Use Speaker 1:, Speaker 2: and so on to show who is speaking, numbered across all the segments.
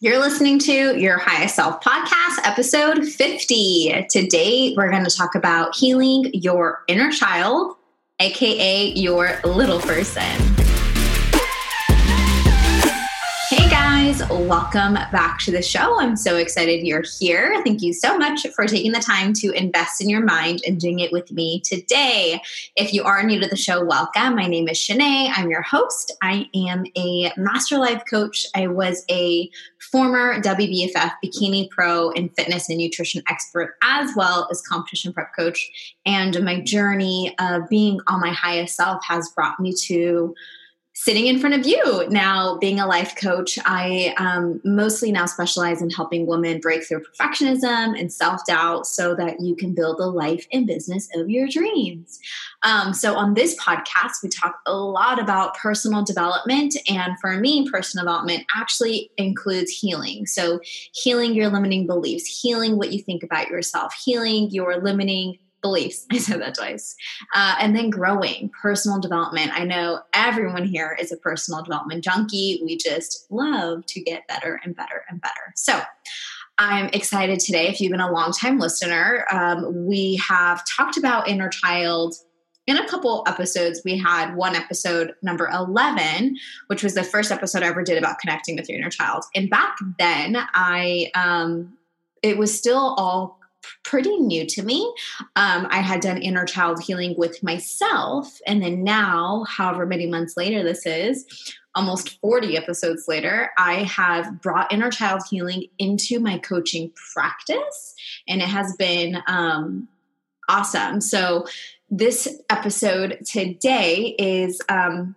Speaker 1: You're listening to your highest self podcast, episode 50. Today, we're going to talk about healing your inner child, aka your little person. Guys, welcome back to the show. I'm so excited you're here. Thank you so much for taking the time to invest in your mind and doing it with me today. If you are new to the show, welcome. My name is Shanae. I'm your host. I am a master life coach. I was a former WBFF bikini pro and fitness and nutrition expert, as well as competition prep coach. And my journey of being on my highest self has brought me to sitting in front of you. Now being a life coach i um, mostly now specialize in helping women break through perfectionism and self-doubt so that you can build the life and business of your dreams. Um, so on this podcast we talk a lot about personal development and for me personal development actually includes healing. So healing your limiting beliefs healing what you think about yourself healing your limiting beliefs. I said that twice. Uh, and then growing, personal development. I know everyone here is a personal development junkie. We just love to get better and better and better. So, I'm excited today. If you've been a long time listener, um, we have talked about inner child in a couple episodes. We had one episode, number 11, which was the first episode I ever did about connecting with your inner child. And back then, I, um, it was still all pretty new to me. Um, I had done inner child healing with myself. And then now, however many months later this is, almost 40 episodes later, I have brought inner child healing into my coaching practice. And it has been um, awesome. So, this episode today is um,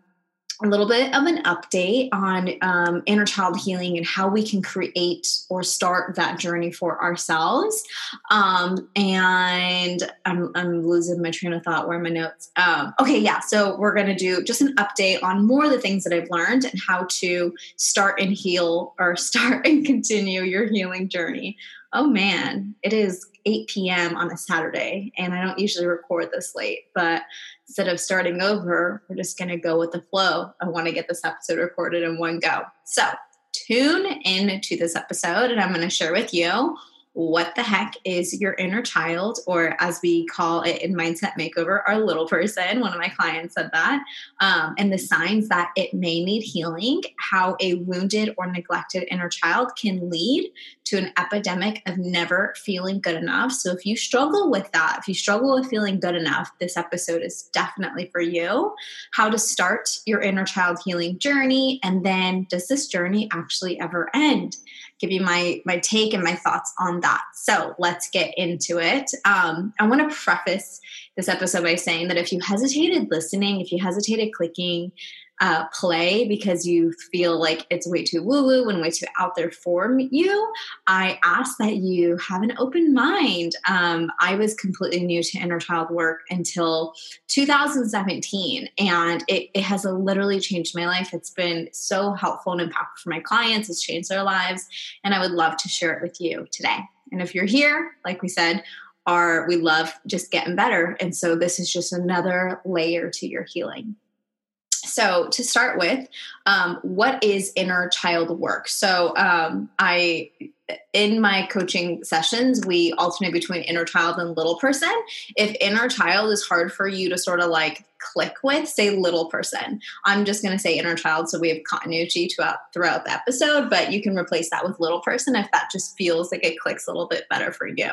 Speaker 1: a little bit of an update on um, inner child healing and how we can create or start that journey for ourselves. Um, and I'm, I'm, losing my train of thought. Where are my notes? Um, okay, yeah. So we're going to do just an update on more of the things that I've learned and how to start and heal or start and continue your healing journey. Oh man, it is 8 p.m. on a Saturday, and I don't usually record this late, but instead of starting over, we're just going to go with the flow. I want to get this episode recorded in one go. So, tune in to this episode, and I'm going to share with you what the heck is your inner child, or as we call it in Mindset Makeover, our little person. One of my clients said that, um, and the signs that it may need healing, how a wounded or neglected inner child can lead to an epidemic of never feeling good enough. So, if you struggle with that, if you struggle with feeling good enough, this episode is definitely for you. How to start your inner child healing journey, and then does this journey actually ever end? Give you my my take and my thoughts on that. So let's get into it. Um, I want to preface this episode by saying that if you hesitated listening, if you hesitated clicking, uh, play because you feel like it's way too woo woo and way too out there for you, I ask that you have an open mind. Um, I was completely new to inner child work until 2017, and it, it has literally changed my life. It's been so helpful and impactful for my clients, it's changed their lives, and I would love to share it with you today. And if you're here, like we said, are we love just getting better. And so this is just another layer to your healing. So, to start with, um, what is inner child work? So, um, I in my coaching sessions, we alternate between inner child and little person. If inner child is hard for you to sort of like click with, say little person. I'm just going to say inner child so we have continuity throughout, throughout the episode, but you can replace that with little person if that just feels like it clicks a little bit better for you.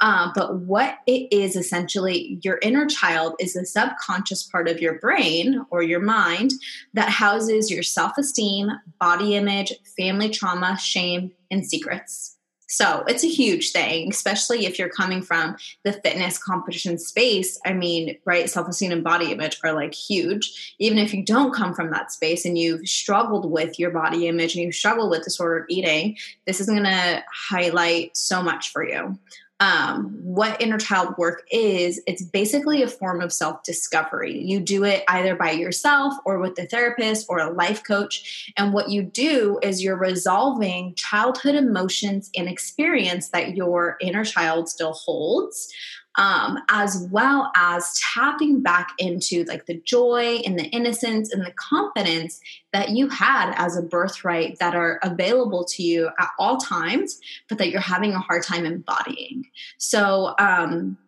Speaker 1: Um, but what it is essentially, your inner child is the subconscious part of your brain or your mind that houses your self esteem, body image, family trauma, shame, and secrets. So it's a huge thing, especially if you're coming from the fitness competition space. I mean, right, self esteem and body image are like huge. Even if you don't come from that space and you've struggled with your body image and you've struggled with disordered eating, this is going to highlight so much for you um, what inner child work is, it's basically a form of self discovery. You do it either by yourself or with a therapist or a life coach. And what you do is you're resolving childhood emotions and experience that your inner child still holds um, as well as tapping back into like the joy and the innocence and the confidence that you had as a birthright that are available to you at all times, but that you're having a hard time embodying. So, um,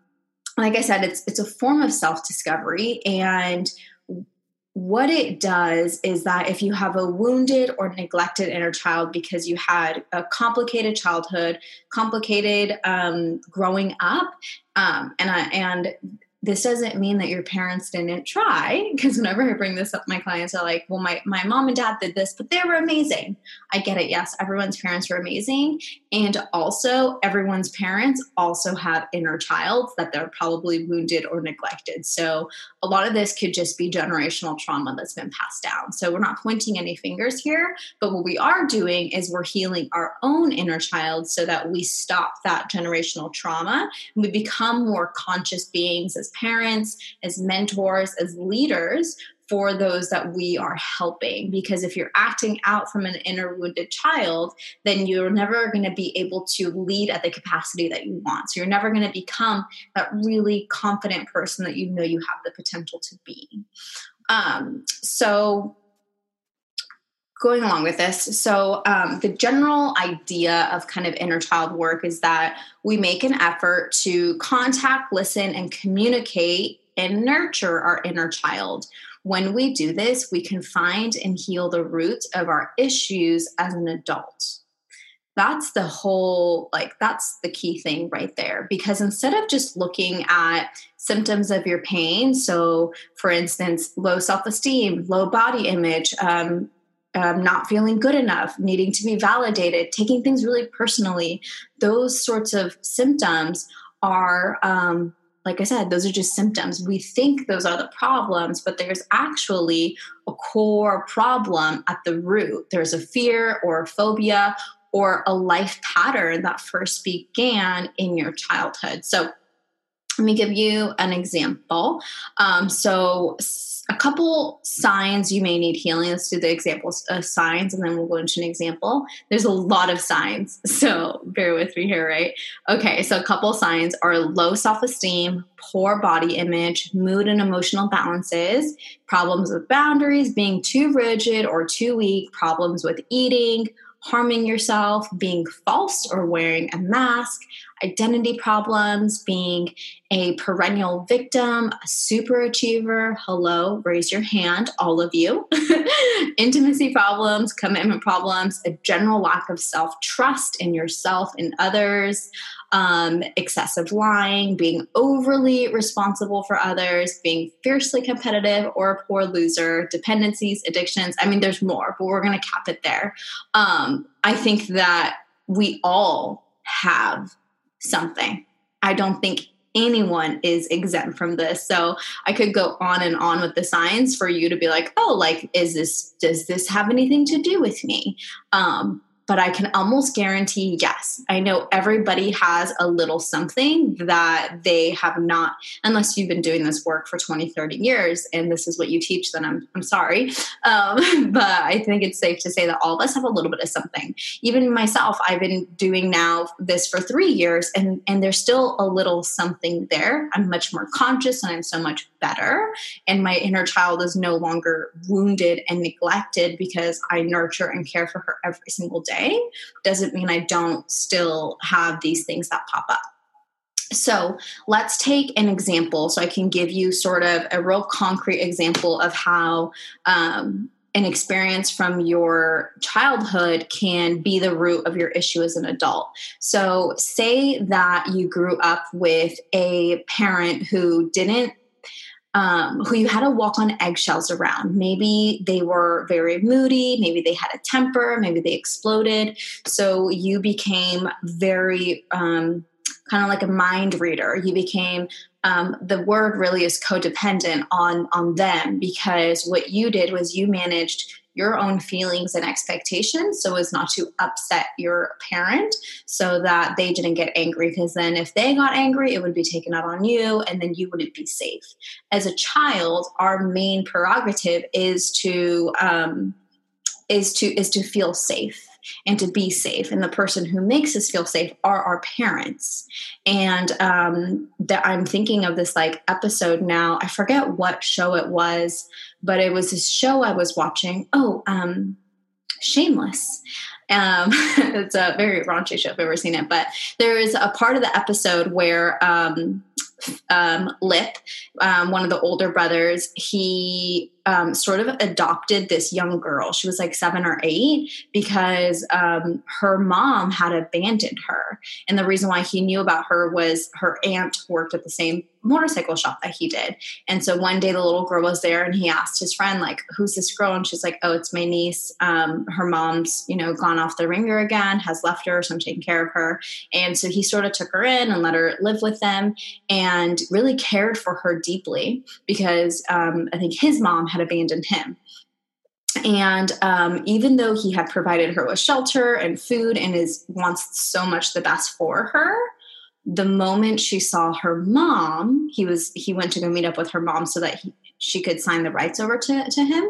Speaker 1: like I said, it's it's a form of self discovery and what it does is that if you have a wounded or neglected inner child because you had a complicated childhood, complicated um, growing up, um, and and this doesn't mean that your parents didn't try because whenever i bring this up my clients are like well my, my mom and dad did this but they were amazing. I get it yes everyone's parents were amazing and also everyone's parents also have inner child that they're probably wounded or neglected. So a lot of this could just be generational trauma that's been passed down. So we're not pointing any fingers here but what we are doing is we're healing our own inner child so that we stop that generational trauma and we become more conscious beings as parents, as mentors, as leaders for those that we are helping. Because if you're acting out from an inner wounded child, then you're never going to be able to lead at the capacity that you want. So you're never going to become that really confident person that you know you have the potential to be. Um, so going along with this. So um, the general idea of kind of inner child work is that we make an effort to contact listen and communicate and nurture our inner child. When we do this we can find and heal the roots of our issues as an adult. That's the whole like that's the key thing right there. Because instead of just looking at symptoms of your pain so for instance low self-esteem low body image um, um, not feeling good enough, needing to be validated, taking things really personally. Those sorts of symptoms are, um, like I said, those are just symptoms. We think those are the problems, but there's actually a core problem at the root. There's a fear or a phobia or a life pattern that first began in your childhood. So, let me give you an example. Um, so, a couple signs you may need healing. Let's do the examples of signs and then we'll go into an example. There's a lot of signs, so bear with me here, right? Okay, so a couple signs are low self esteem, poor body image, mood and emotional balances, problems with boundaries, being too rigid or too weak, problems with eating, harming yourself, being false or wearing a mask, identity problems, being a perennial victim, a superachiever. Hello, raise your hand, all of you. Intimacy problems, commitment problems, a general lack of self trust in yourself and others, um, excessive lying, being overly responsible for others, being fiercely competitive or a poor loser, dependencies, addictions. I mean, there's more, but we're going to cap it there. Um, I think that we all have something. I don't think anyone is exempt from this. So I could go on and on with the signs for you to be like, oh, like, is this, does this have anything to do with me? Um, but I can almost guarantee yes. I know everybody has a little something that they have not, unless you've been doing this work for 20, 30 years and this is what you teach, then I'm, I'm sorry. Um, but I think it's safe to say that all of us have a little bit of something. Even myself, I've been doing now this for three years and, and there's still a little something there. I'm much more conscious and I'm so much better. And my inner child is no longer wounded and neglected because I nurture and care for her every single day day doesn't mean I don't still have these things that pop up. So let's take an example so I can give you sort of a real concrete example of how um, an experience from your childhood can be the root of your issue as an adult. So, say that you grew up with a parent who didn't um, who you had to walk on eggshells around. Maybe they were very moody, maybe they had a temper, maybe they exploded. So you became very um, kind of like a mind reader. You became um, the word really is codependent on on them because what you did was you managed your own feelings and expectations so as not to upset your parent so that they didn't get angry. Because then if they got angry it would be taken out on you and then you wouldn't be safe. As a child our main prerogative is to um, is to is to feel safe and to be safe. And the person who makes us feel safe are our parents. And um, that I'm thinking of this like episode now. I forget what show it was, but it was this show I was watching. Oh, um, Shameless. Um, it's a very raunchy show if you've ever seen it, but there is a part of the episode where um, um, Lip, um, one of the older brothers, he um, sort of adopted this young girl. She was like seven or eight because um, her mom had abandoned her. And the reason why he knew about her was her aunt worked at the same motorcycle shop that he did. And so one day the little girl was there and he asked his friend, like, who's this girl? And she's like, oh, it's my niece. Um, her mom's, you know, gone off the ringer again, has left her. So I'm taking care of her. And so he sort of took her in and let her live with them and really cared for her deeply because um, I think his mom had abandoned him. And um, even though he had provided her with shelter and food and is wants so much the best for her, the moment she saw her mom, he was he went to go meet up with her mom so that he, she could sign the rights over to, to him.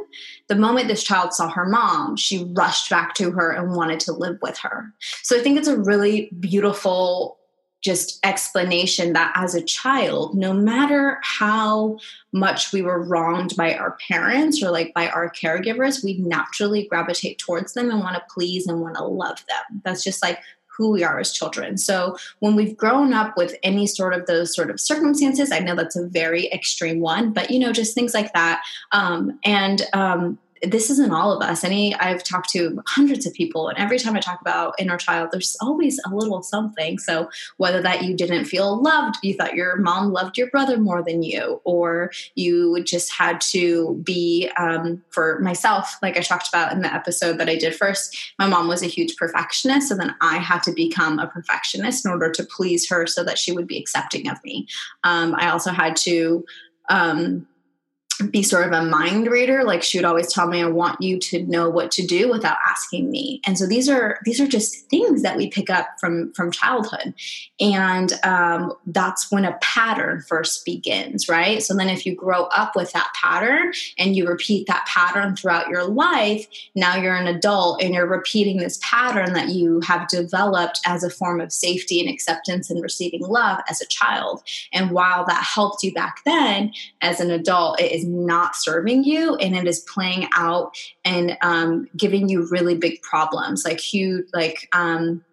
Speaker 1: The moment this child saw her mom, she rushed back to her and wanted to live with her. So I think it's a really beautiful just explanation that as a child, no matter how much we were wronged by our parents or like by our caregivers, we naturally gravitate towards them and want to please and want to love them. That's just like who we are as children. So when we've grown up with any sort of those sort of circumstances, I know that's a very extreme one, but you know, just things like that. Um, and um, this isn't all of us. Any I've talked to hundreds of people, and every time I talk about inner child, there's always a little something. So whether that you didn't feel loved, you thought your mom loved your brother more than you, or you just had to be um, for myself, like I talked about in the episode that I did first. My mom was a huge perfectionist, so then I had to become a perfectionist in order to please her, so that she would be accepting of me. Um, I also had to um, be sort of a mind reader like she would always tell me i want you to know what to do without asking me. And so these are these are just things that we pick up from from childhood. And um, that's when a pattern first begins right? So then if you grow up with that pattern and you repeat that pattern throughout your life now you're an adult and you're repeating this pattern that you have developed as a form of safety and acceptance and receiving love as a child. And while that helped you back then as an adult it is not serving you and it is playing out and um, giving you really big problems like huge like um,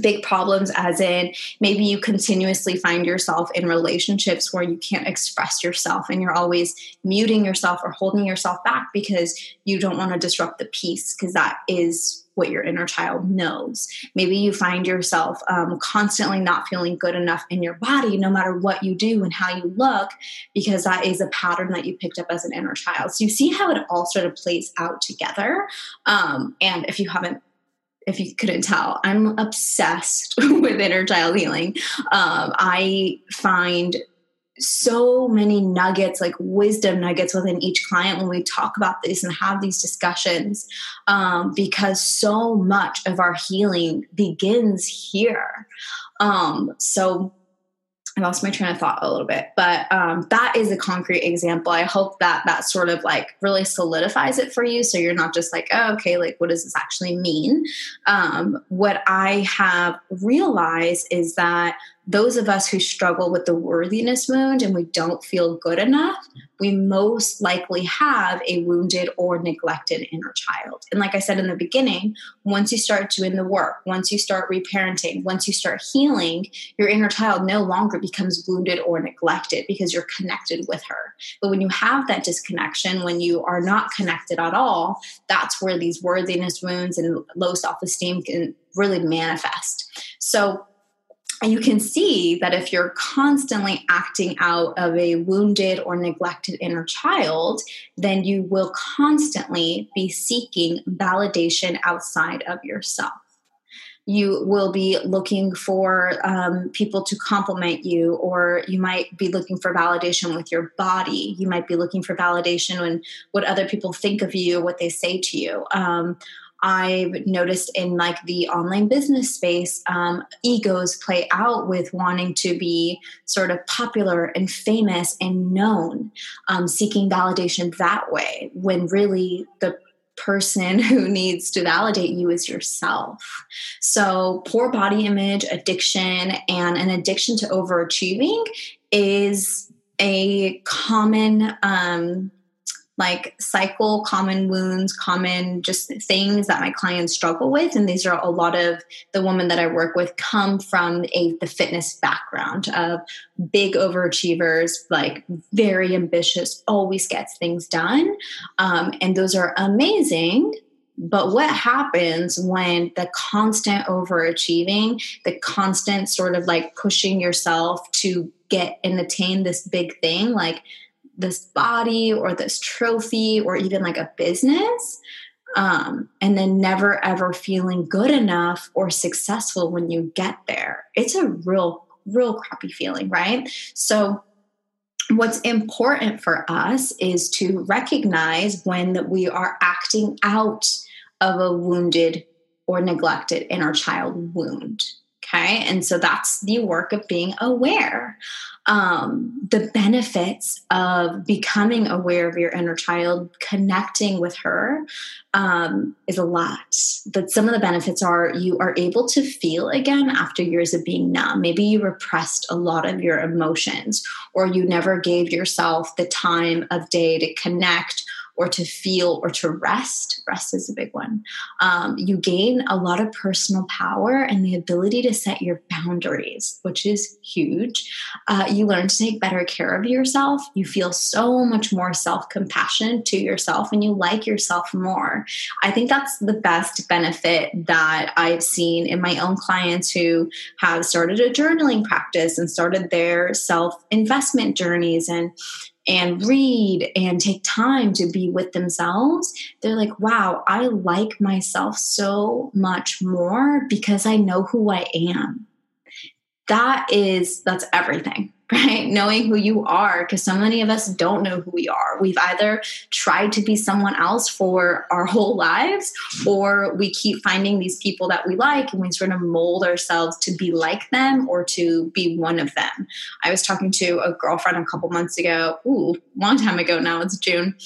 Speaker 1: big problems as in maybe you continuously find yourself in relationships where you can't express yourself and you're always muting yourself or holding yourself back because you don't want to disrupt the peace because that is what your inner child knows. Maybe you find yourself um, constantly not feeling good enough in your body, no matter what you do and how you look, because that is a pattern that you picked up as an inner child. So you see how it all sort of plays out together. Um, and if you haven't if you couldn't tell, I'm obsessed with inner child healing. Um, I find so many nuggets, like wisdom nuggets within each client when we talk about this and have these discussions, um, because so much of our healing begins here. Um, so I lost my train of thought a little bit, but um, that is a concrete example. I hope that that sort of like really solidifies it for you. So you're not just like, oh, okay, like what does this actually mean? Um, what I have realized is that those of us who struggle with the worthiness wound and we don't feel good enough, we most likely have a wounded or neglected inner child. And like I said in the beginning, once you start doing the work, once you start reparenting, once you start healing, your inner child no longer becomes wounded or neglected because you're connected with her. But when you have that disconnection, when you are not connected at all, that's where these worthiness wounds and low self esteem can really manifest. So, and you can see that if you're constantly acting out of a wounded or neglected inner child, then you will constantly be seeking validation outside of yourself. You will be looking for um, people to compliment you, or you might be looking for validation with your body. You might be looking for validation when what other people think of you, what they say to you. Um, I've noticed in like the online business space, um, egos play out with wanting to be sort of popular and famous and known, um, seeking validation that way, when really the person who needs to validate you is yourself. So, poor body image, addiction, and an addiction to overachieving is a common um, like cycle, common wounds, common just things that my clients struggle with. And these are a lot of the women that I work with come from a the fitness background of big overachievers, like very ambitious, always gets things done. Um, and those are amazing. But what happens when the constant overachieving, the constant sort of like pushing yourself to get and attain this big thing, like this body or this trophy or even like a business um, and then never ever feeling good enough or successful when you get there. It's a real real crappy feeling right? So what's important for us is to recognize when we are acting out of a wounded or neglected inner child wound okay and so that's the work of being aware um, the benefits of becoming aware of your inner child, connecting with her, um, is a lot. But some of the benefits are you are able to feel again after years of being numb. Maybe you repressed a lot of your emotions, or you never gave yourself the time of day to connect or to feel or to rest. Rest is a big one. Um, you gain a lot of personal power and the ability to set your boundaries, which is huge. Uh, you learn to take better care of yourself. You feel so much more self compassion to yourself and you like yourself more. I think that's the best benefit that I've seen in my own clients who have started a journaling practice and started their self investment journeys and and read and take time to be with themselves, they're like, wow, I like myself so much more because I know who I am. That is, that's everything right? Knowing who you are, because so many of us don't know who we are. We've either tried to be someone else for our whole lives, or we keep finding these people that we like and we sort of mold ourselves to be like them or to be one of them. I was talking to a girlfriend a couple months ago, ooh, long time ago now, it's June,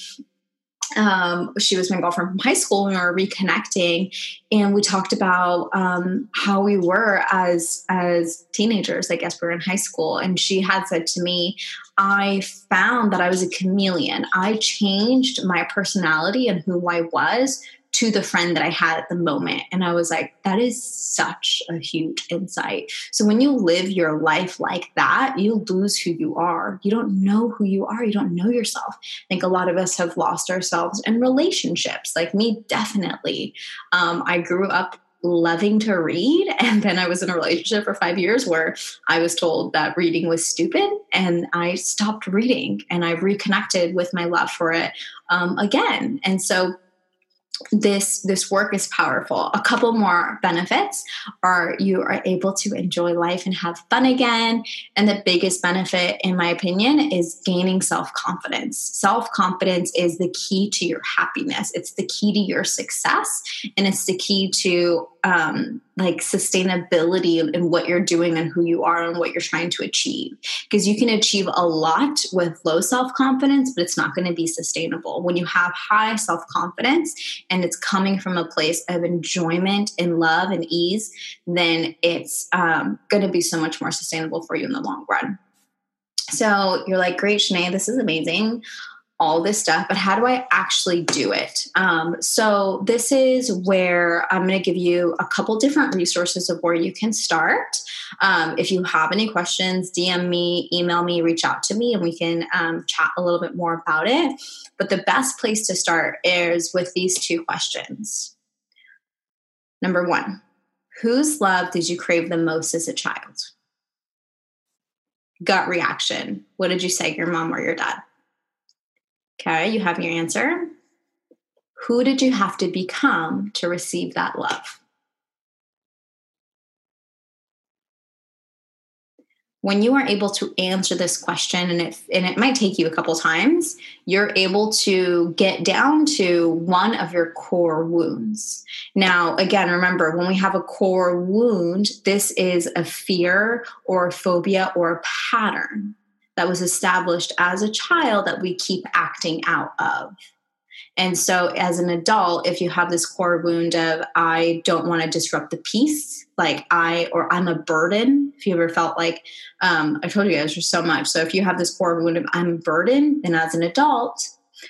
Speaker 1: um, she was my girlfriend from high school we were reconnecting and we talked about um, how we were as as teenagers i guess we were in high school. And she had said to me i found that i was a chameleon. I changed my personality and who i was to the friend that I had at the moment. And I was like, that is such a huge insight. So when you live your life like that, you lose who you are. You don't know who you are. You don't know yourself. I think a lot of us have lost ourselves in relationships, like me, definitely. Um, I grew up loving to read and then i was in a relationship for five years where i was told that reading was stupid and i stopped reading and i reconnected with my love for it um, again and so this this work is powerful. A couple more benefits are you are able to enjoy life and have fun again. And the biggest benefit in my opinion is gaining self-confidence. Self-confidence is the key to your happiness. It's the key to your success and it's the key to um, like sustainability in what you're doing and who you are and what you're trying to achieve. Because you can achieve a lot with low self confidence, but it's not going to be sustainable. When you have high self confidence and it's coming from a place of enjoyment and love and ease, then it's um, going to be so much more sustainable for you in the long run. So you're like, great, Shanae, this is amazing all this stuff, but how do I actually do it? Um, so, this is where I'm going to give you a couple different resources of where you can start. Um, if you have any questions, DM me, email me, reach out to me, and we can um, chat a little bit more about it. But the best place to start is with these two questions. Number one, whose love did you crave the most as a child? Gut reaction. What did you say, your mom or your dad? Okay, you have your answer. Who did you have to become to receive that love? When you are able to answer this question, and it, and it might take you a couple times, you're able to get down to one of your core wounds. Now, again, remember when we have a core wound, this is a fear or a phobia or a pattern that was established as a child that we keep acting out of. And so, as an adult, if you have this core wound of, I don't want to disrupt the peace, like I, or I'm a burden, if you ever felt like, um, I told you guys there's so much. So, if you have this core wound of, I'm a burden, then as an adult,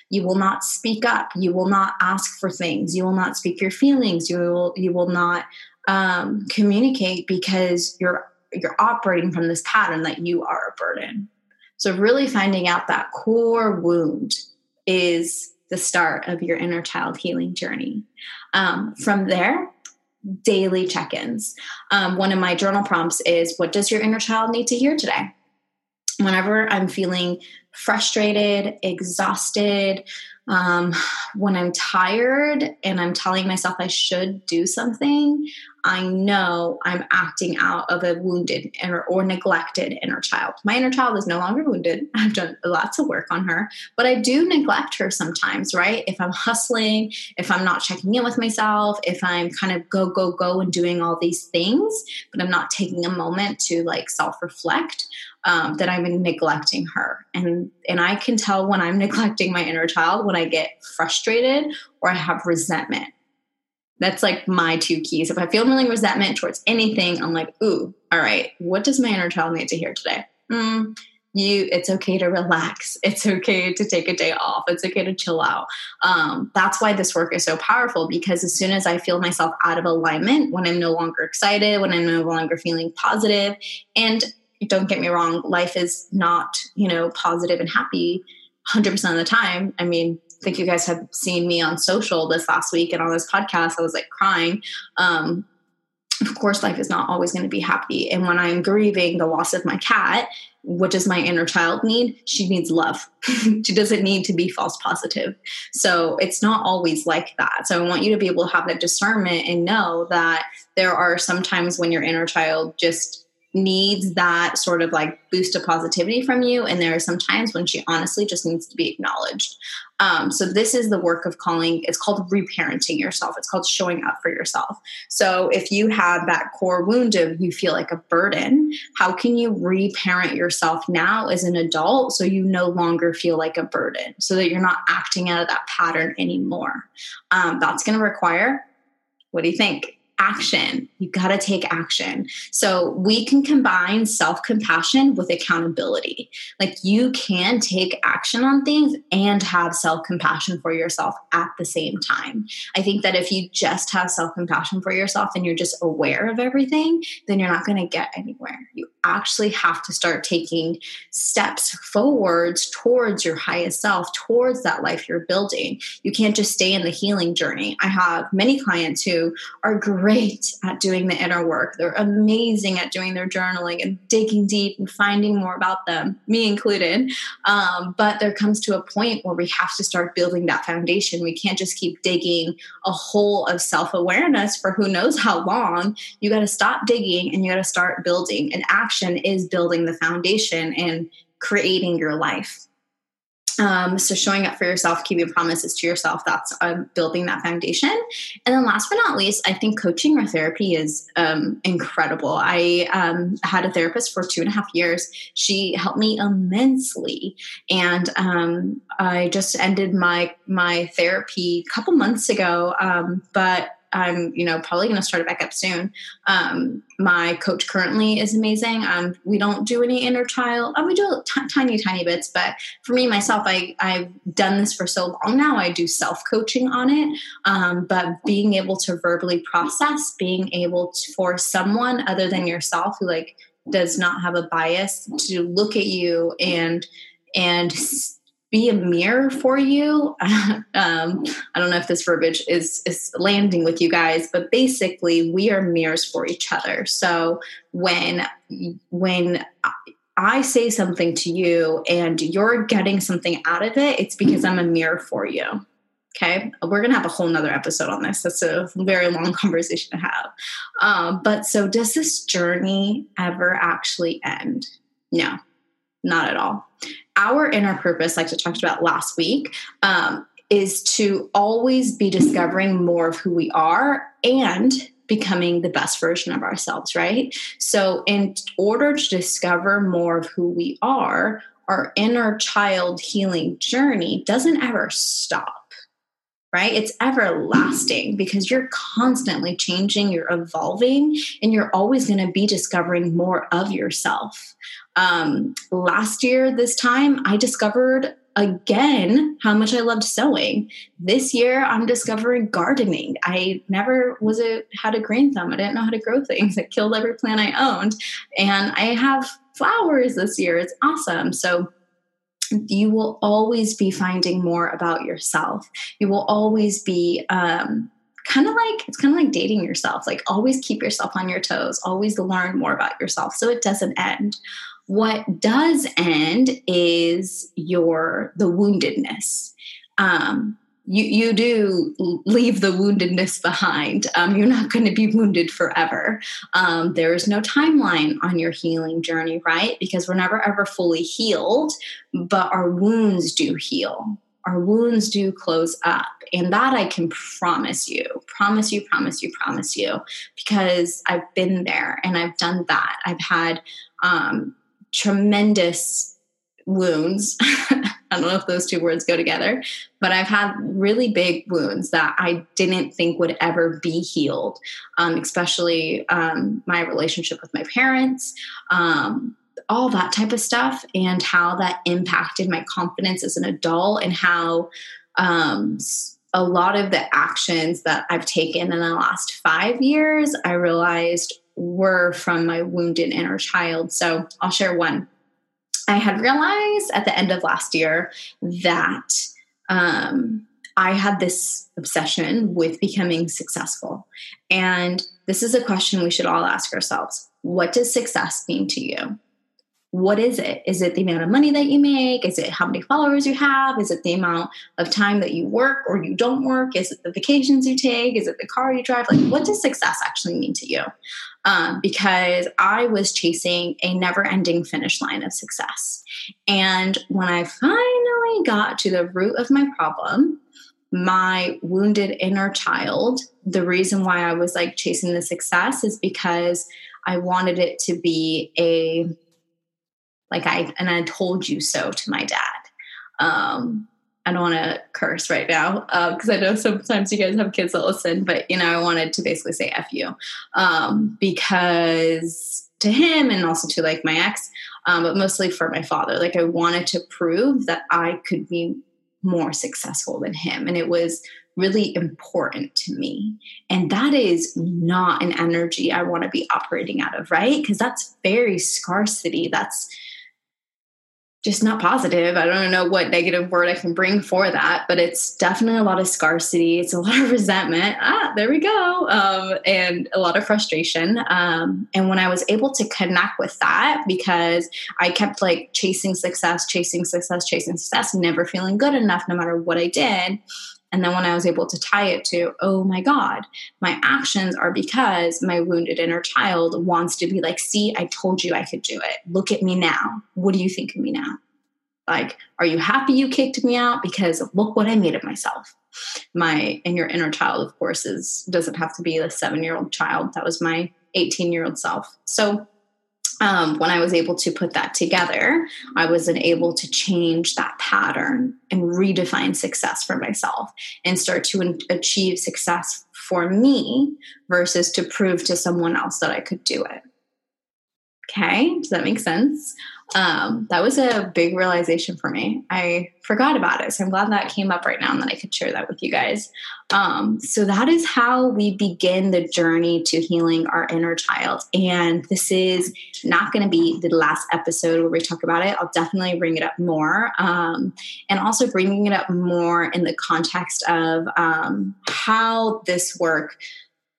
Speaker 1: you will not speak up. You will not ask for things. You will not speak your feelings. You will, you will not um, communicate because you're you're operating from this pattern that you are a burden. So, really finding out that core wound is the start of your inner child healing journey. Um, from there, daily check ins. Um, one of my journal prompts is What does your inner child need to hear today? Whenever I'm feeling frustrated, exhausted, um, when I'm tired and I'm telling myself I should do something, I know I'm acting out of a wounded inner or neglected inner child. My inner child is no longer wounded. I've done lots of work on her, but I do neglect her sometimes, right? If I'm hustling, if I'm not checking in with myself, if I'm kind of go, go, go and doing all these things, but I'm not taking a moment to like self reflect, um, that I'm neglecting her. And, and I can tell when I'm neglecting my inner child when I get frustrated or I have resentment that's like my two keys. If I feel feeling resentment towards anything, I'm like, ooh, all right, what does my inner child need to hear today? Mm, you, it's okay to relax. It's okay to take a day off. It's okay to chill out. Um, that's why this work is so powerful because as soon as I feel myself out of alignment, when I'm no longer excited, when I'm no longer feeling positive, and don't get me wrong, life is not, you know, positive and happy 100% of the time. I mean, think you guys have seen me on social this last week and on this podcast. I was like crying. Um, of course, life is not always going to be happy. And when I'm grieving the loss of my cat, what does my inner child need? She needs love. she doesn't need to be false positive. So it's not always like that. So I want you to be able to have that discernment and know that there are some times when your inner child just needs that sort of like boost of positivity from you. And there are some times when she honestly just needs to be acknowledged. Um, so this is the work of calling, it's called reparenting yourself. It's called showing up for yourself. So if you have that core wound of you feel like a burden, how can you reparent yourself now as an adult so you no longer feel like a burden, so that you're not acting out of that pattern anymore? Um, that's going to require, what do you think? Action. You got to take action. So we can combine self compassion with accountability. Like you can take action on things and have self compassion for yourself at the same time. I think that if you just have self compassion for yourself and you're just aware of everything, then you're not going to get anywhere. You actually have to start taking steps forwards towards your highest self, towards that life you're building. You can't just stay in the healing journey. I have many clients who are great at doing the inner work. They're amazing at doing their journaling and digging deep and finding more about them, me included. Um, but there comes to a point where we have to start building that foundation. We can't just keep digging a hole of self awareness for who knows how long. You got to stop digging and you got to start building. And action is building the foundation and creating your life. Um, so showing up for yourself, keeping promises to yourself, that's um, building that foundation. And then last but not least, I think coaching or therapy is um, incredible. I um, had a therapist for two and a half years. She helped me immensely. And um, I just ended my, my therapy a couple months ago. Um, but I'm, you know, probably going to start it back up soon. Um, my coach currently is amazing. Um, we don't do any inner child. Um, we do t- tiny, tiny bits, but for me myself, I I've done this for so long now. I do self coaching on it. Um, but being able to verbally process, being able to, for someone other than yourself who like does not have a bias to look at you and and be a mirror for you. um, I don't know if this verbiage is is landing with you guys, but basically, we are mirrors for each other. So when when I say something to you and you're getting something out of it, it's because I'm a mirror for you. Okay, we're gonna have a whole nother episode on this. That's a very long conversation to have. Um, but so, does this journey ever actually end? No, not at all. Our inner purpose, like I talked about last week, um, is to always be discovering more of who we are and becoming the best version of ourselves, right? So, in order to discover more of who we are, our inner child healing journey doesn't ever stop. Right? It's everlasting because you're constantly changing, you're evolving, and you're always going to be discovering more of yourself. Um, last year, this time, I discovered again how much I loved sewing. This year, I'm discovering gardening. I never was a had a green thumb. I didn't know how to grow things. I killed every plant I owned, and I have flowers this year. It's awesome. So you will always be finding more about yourself. You will always be um, kind of like it's kind of like dating yourself. Like always keep yourself on your toes. Always learn more about yourself, so it doesn't end. What does end is your the woundedness. Um, you you do leave the woundedness behind. Um, you're not going to be wounded forever. Um, there is no timeline on your healing journey, right? Because we're never ever fully healed, but our wounds do heal. Our wounds do close up, and that I can promise you, promise you, promise you, promise you, because I've been there and I've done that. I've had um, tremendous wounds. I don't know if those two words go together, but I've had really big wounds that I didn't think would ever be healed, um, especially um, my relationship with my parents, um, all that type of stuff, and how that impacted my confidence as an adult, and how um, a lot of the actions that I've taken in the last five years, I realized were from my wounded inner child. So I'll share one. I had realized at the end of last year that um, I had this obsession with becoming successful. And this is a question we should all ask ourselves What does success mean to you? What is it? Is it the amount of money that you make? Is it how many followers you have? Is it the amount of time that you work or you don't work? Is it the vacations you take? Is it the car you drive? Like, what does success actually mean to you? um, because I was chasing a never ending finish line of success. And when I finally got to the root of my problem, my wounded inner child, the reason why I was like chasing the success is because I wanted it to be a, like I, and I told you so to my dad. Um, I don't want to curse right now because uh, I know sometimes you guys have kids that listen, but you know, I wanted to basically say F you um, because to him and also to like my ex, um, but mostly for my father, like I wanted to prove that I could be more successful than him. And it was really important to me. And that is not an energy I want to be operating out of, right? Because that's very scarcity. That's just not positive. I don't know what negative word I can bring for that, but it's definitely a lot of scarcity. It's a lot of resentment. Ah, there we go. Um, and a lot of frustration. Um, and when I was able to connect with that, because I kept like chasing success, chasing success, chasing success, never feeling good enough no matter what I did. And then when I was able to tie it to, oh my God, my actions are because my wounded inner child wants to be like, see, I told you I could do it. Look at me now. What do you think of me now? Like, are you happy you kicked me out? Because look what I made of myself. My and your inner child, of course, is doesn't have to be a seven year old child. That was my 18 year old self. So um, when I was able to put that together, I was able to change that pattern and redefine success for myself and start to achieve success for me versus to prove to someone else that I could do it. Okay, does that make sense? Um, that was a big realization for me. I forgot about it. So I'm glad that came up right now and that I could share that with you guys. Um, so that is how we begin the journey to healing our inner child. And this is not going to be the last episode where we talk about it. I'll definitely bring it up more. Um, and also bringing it up more in the context of um, how this work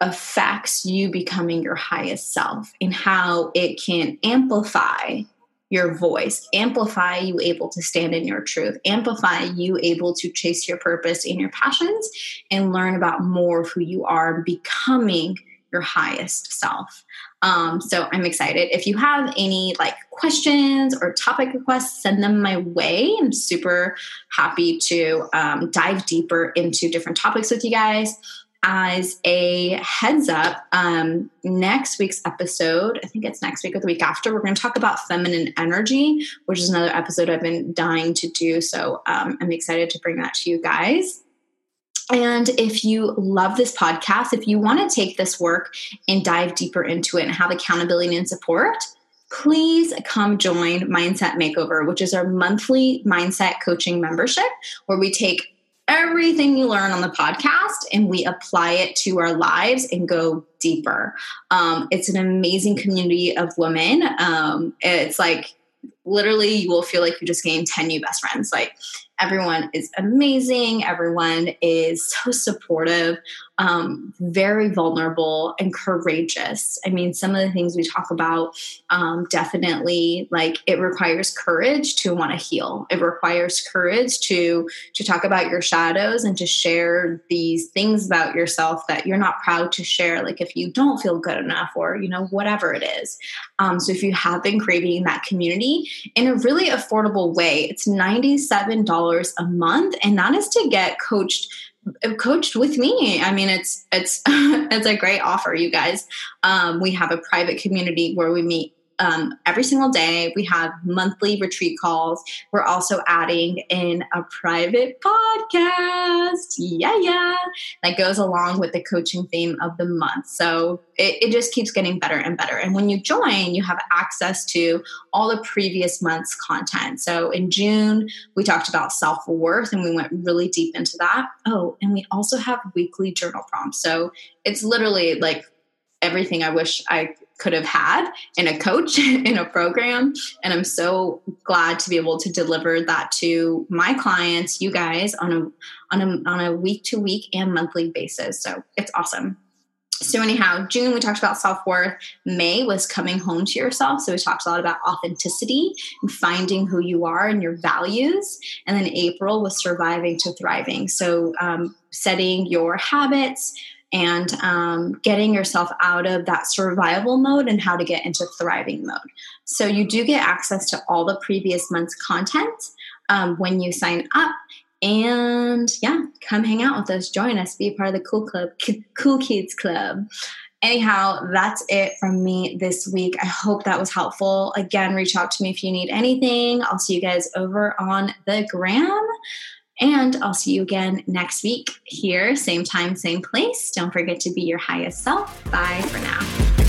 Speaker 1: affects you becoming your highest self and how it can amplify your voice, amplify you able to stand in your truth, amplify you able to chase your purpose and your passions, and learn about more of who you are, becoming your highest self. Um, so I'm excited. If you have any like questions or topic requests, send them my way. I'm super happy to um, dive deeper into different topics with you guys as a heads up, um, next week's episode, I think it's next week or the week after, we're going to talk about feminine energy, which is another episode I've been dying to do. So um, I'm excited to bring that to you guys. And if you love this podcast, if you want to take this work and dive deeper into it and have accountability and support, please come join Mindset Makeover, which is our monthly mindset coaching membership where we take everything you learn on the podcast and we apply it to our lives and go deeper. Um, it's an amazing community of women. Um, it's like literally you will feel like you just gained 10 new best friends. Like Everyone is amazing. Everyone is so supportive, um, very vulnerable, and courageous. I mean, some of the things we talk about um, definitely like it requires courage to want to heal. It requires courage to to talk about your shadows and to share these things about yourself that you're not proud to share. Like if you don't feel good enough, or you know whatever it is. Um, so if you have been craving that community in a really affordable way, it's ninety seven dollars dollars a month, and that is to get coached coached with me. I mean it's it's it's a great offer you guys. Um, we have a private community where we meet um, every single day. We have monthly retreat calls. We're also adding in a private podcast. Yeah, yeah. That goes along with the coaching theme of the month. So it, it just keeps getting better and better. And when you join, you have access to all the previous month's content. So in June, we talked about self worth and we went really deep into that. Oh, and we also have weekly journal prompts. So it's literally like everything I wish I could have had in a coach in a program. And i'm so glad to be able to deliver that to my clients you guys on a on a on a week to week and monthly basis. So it's awesome. So anyhow june we talked about self-worth. May was coming home to yourself. So we talked a lot about authenticity and finding who you are and your values. And then april was surviving to thriving. So um, setting your habits and um, getting yourself out of that survival mode and how to get into thriving mode. So you do get access to all the previous month's content um, when you sign up. And yeah, come hang out with us, join us, be part of the Cool Club, Cool Kids Club. Anyhow, that's it from me this week. I hope that was helpful. Again, reach out to me if you need anything. I'll see you guys over on the gram. And I'll see you again next week here, same time, same place. Don't forget to be your highest self. Bye for now.